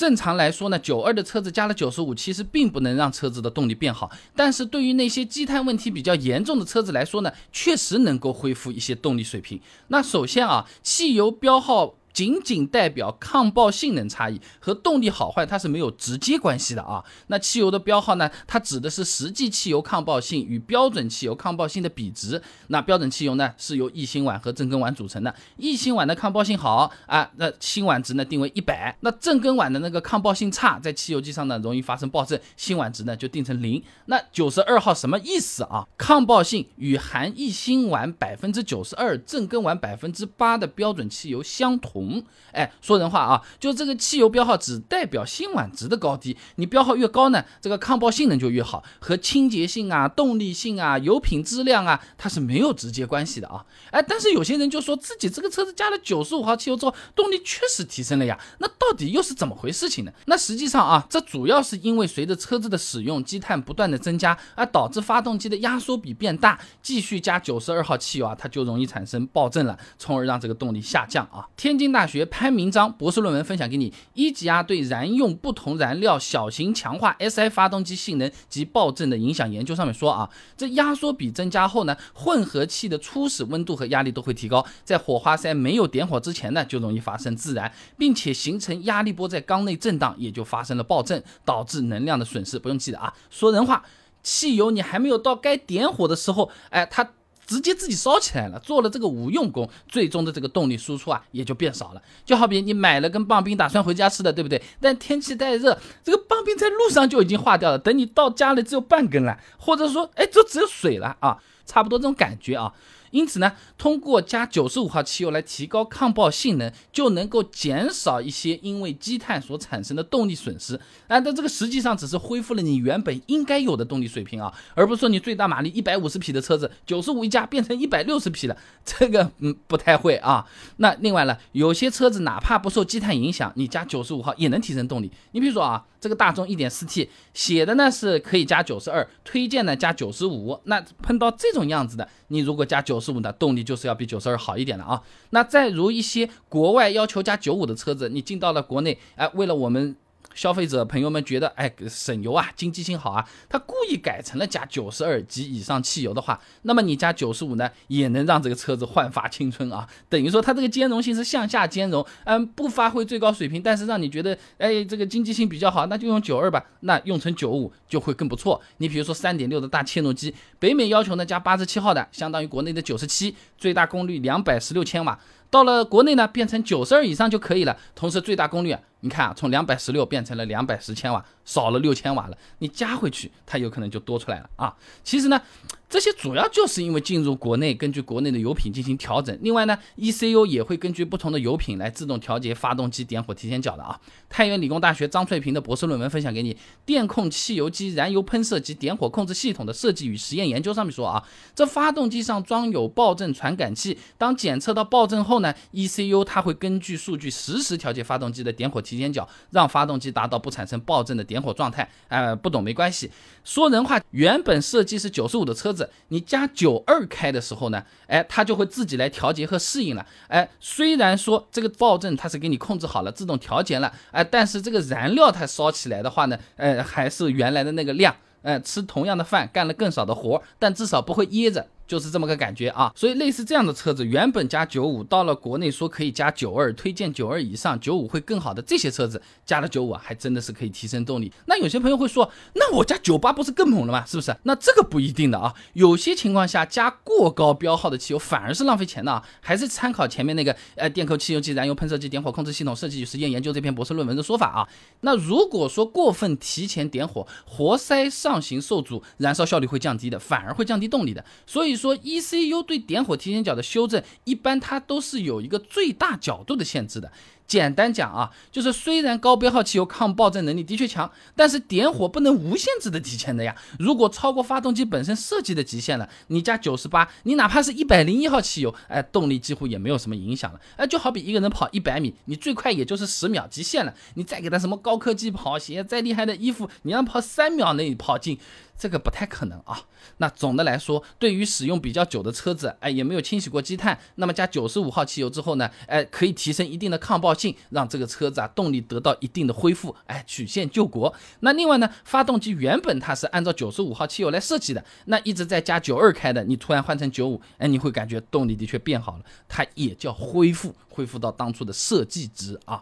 正常来说呢，九二的车子加了九十五，其实并不能让车子的动力变好。但是对于那些积碳问题比较严重的车子来说呢，确实能够恢复一些动力水平。那首先啊，汽油标号。仅仅代表抗爆性能差异和动力好坏，它是没有直接关系的啊。那汽油的标号呢？它指的是实际汽油抗爆性与标准汽油抗爆性的比值。那标准汽油呢，是由异辛烷和正根烷组成的。异辛烷的抗爆性好啊，那辛烷值呢定为一百。那正根烷的那个抗爆性差，在汽油机上呢容易发生爆震，辛烷值呢就定成零。那九十二号什么意思啊？抗爆性与含异辛烷百分之九十二、正根烷百分之八的标准汽油相同。红，哎，说人话啊，就这个汽油标号只代表辛烷值的高低，你标号越高呢，这个抗爆性能就越好，和清洁性啊、动力性啊、油品质量啊，它是没有直接关系的啊。哎，但是有些人就说自己这个车子加了九十五号汽油之后，动力确实提升了呀，那到底又是怎么回事情呢？那实际上啊，这主要是因为随着车子的使用，积碳不断的增加，而导致发动机的压缩比变大，继续加九十二号汽油啊，它就容易产生爆震了，从而让这个动力下降啊。天津。大学潘明章博士论文分享给你，一级压对燃用不同燃料小型强化 SI 发动机性能及爆震的影响研究上面说啊，这压缩比增加后呢，混合气的初始温度和压力都会提高，在火花塞没有点火之前呢，就容易发生自燃，并且形成压力波在缸内震荡，也就发生了爆震，导致能量的损失。不用记得啊，说人话，汽油你还没有到该点火的时候，哎，它。直接自己烧起来了，做了这个无用功，最终的这个动力输出啊也就变少了。就好比你买了根棒冰，打算回家吃的，对不对？但天气太热，这个棒冰在路上就已经化掉了，等你到家里只有半根了，或者说，哎，就只有水了啊，差不多这种感觉啊。因此呢，通过加九十五号汽油来提高抗爆性能，就能够减少一些因为积碳所产生的动力损失。啊，但这个实际上只是恢复了你原本应该有的动力水平啊，而不是说你最大马力一百五十匹的车子，九十五一加变成一百六十匹了，这个嗯不太会啊。那另外呢，有些车子哪怕不受积碳影响，你加九十五号也能提升动力。你比如说啊。这个大众一点四 T 写的呢是可以加九十二，推荐呢加九十五。那碰到这种样子的，你如果加九十五的动力就是要比九十二好一点的啊。那再如一些国外要求加九五的车子，你进到了国内，哎，为了我们。消费者朋友们觉得，哎，省油啊，经济性好啊，他故意改成了加九十二及以上汽油的话，那么你加九十五呢，也能让这个车子焕发青春啊。等于说它这个兼容性是向下兼容，嗯，不发挥最高水平，但是让你觉得，哎，这个经济性比较好，那就用九二吧，那用成九五就会更不错。你比如说三点六的大切诺基，北美要求呢加八十七号的，相当于国内的九十七，最大功率两百十六千瓦。到了国内呢，变成九十二以上就可以了。同时最大功率啊，你看啊，从两百十六变成了两百十千瓦，少了六千瓦了。你加回去，它有可能就多出来了啊。其实呢。这些主要就是因为进入国内，根据国内的油品进行调整。另外呢，ECU 也会根据不同的油品来自动调节发动机点火提前角的啊。太原理工大学张翠萍的博士论文分享给你，《电控汽油机燃油喷射及点火控制系统的设计与实验研究》上面说啊，这发动机上装有爆震传感器，当检测到爆震后呢，ECU 它会根据数据实时调节发动机的点火提前角，让发动机达到不产生爆震的点火状态。哎，不懂没关系。说人话，原本设计是九十五的车子。你加九二开的时候呢，哎，它就会自己来调节和适应了。哎，虽然说这个爆震它是给你控制好了，自动调节了，哎，但是这个燃料它烧起来的话呢，呃，还是原来的那个量，哎，吃同样的饭，干了更少的活，但至少不会噎着。就是这么个感觉啊，所以类似这样的车子，原本加九五，到了国内说可以加九二，推荐九二以上，九五会更好的这些车子，加了九五还真的是可以提升动力。那有些朋友会说，那我加九八不是更猛了吗？是不是？那这个不一定的啊，有些情况下加过高标号的汽油反而是浪费钱的啊，还是参考前面那个呃电扣汽油机燃油喷射机点火控制系统设计与实验研究这篇博士论文的说法啊。那如果说过分提前点火，活塞上行受阻，燃烧效率会降低的，反而会降低动力的。所以。说 ECU 对点火提前角的修正，一般它都是有一个最大角度的限制的。简单讲啊，就是虽然高标号汽油抗爆震能力的确强，但是点火不能无限制的提前的呀。如果超过发动机本身设计的极限了，你加九十八，你哪怕是一百零一号汽油，哎，动力几乎也没有什么影响了。哎，就好比一个人跑一百米，你最快也就是十秒极限了，你再给他什么高科技跑鞋，再厉害的衣服，你让跑三秒内跑进。这个不太可能啊。那总的来说，对于使用比较久的车子，哎，也没有清洗过积碳，那么加九十五号汽油之后呢，哎，可以提升一定的抗爆性，让这个车子啊动力得到一定的恢复，哎，曲线救国。那另外呢，发动机原本它是按照九十五号汽油来设计的，那一直在加九二开的，你突然换成九五，哎，你会感觉动力的确变好了，它也叫恢复，恢复到当初的设计值啊。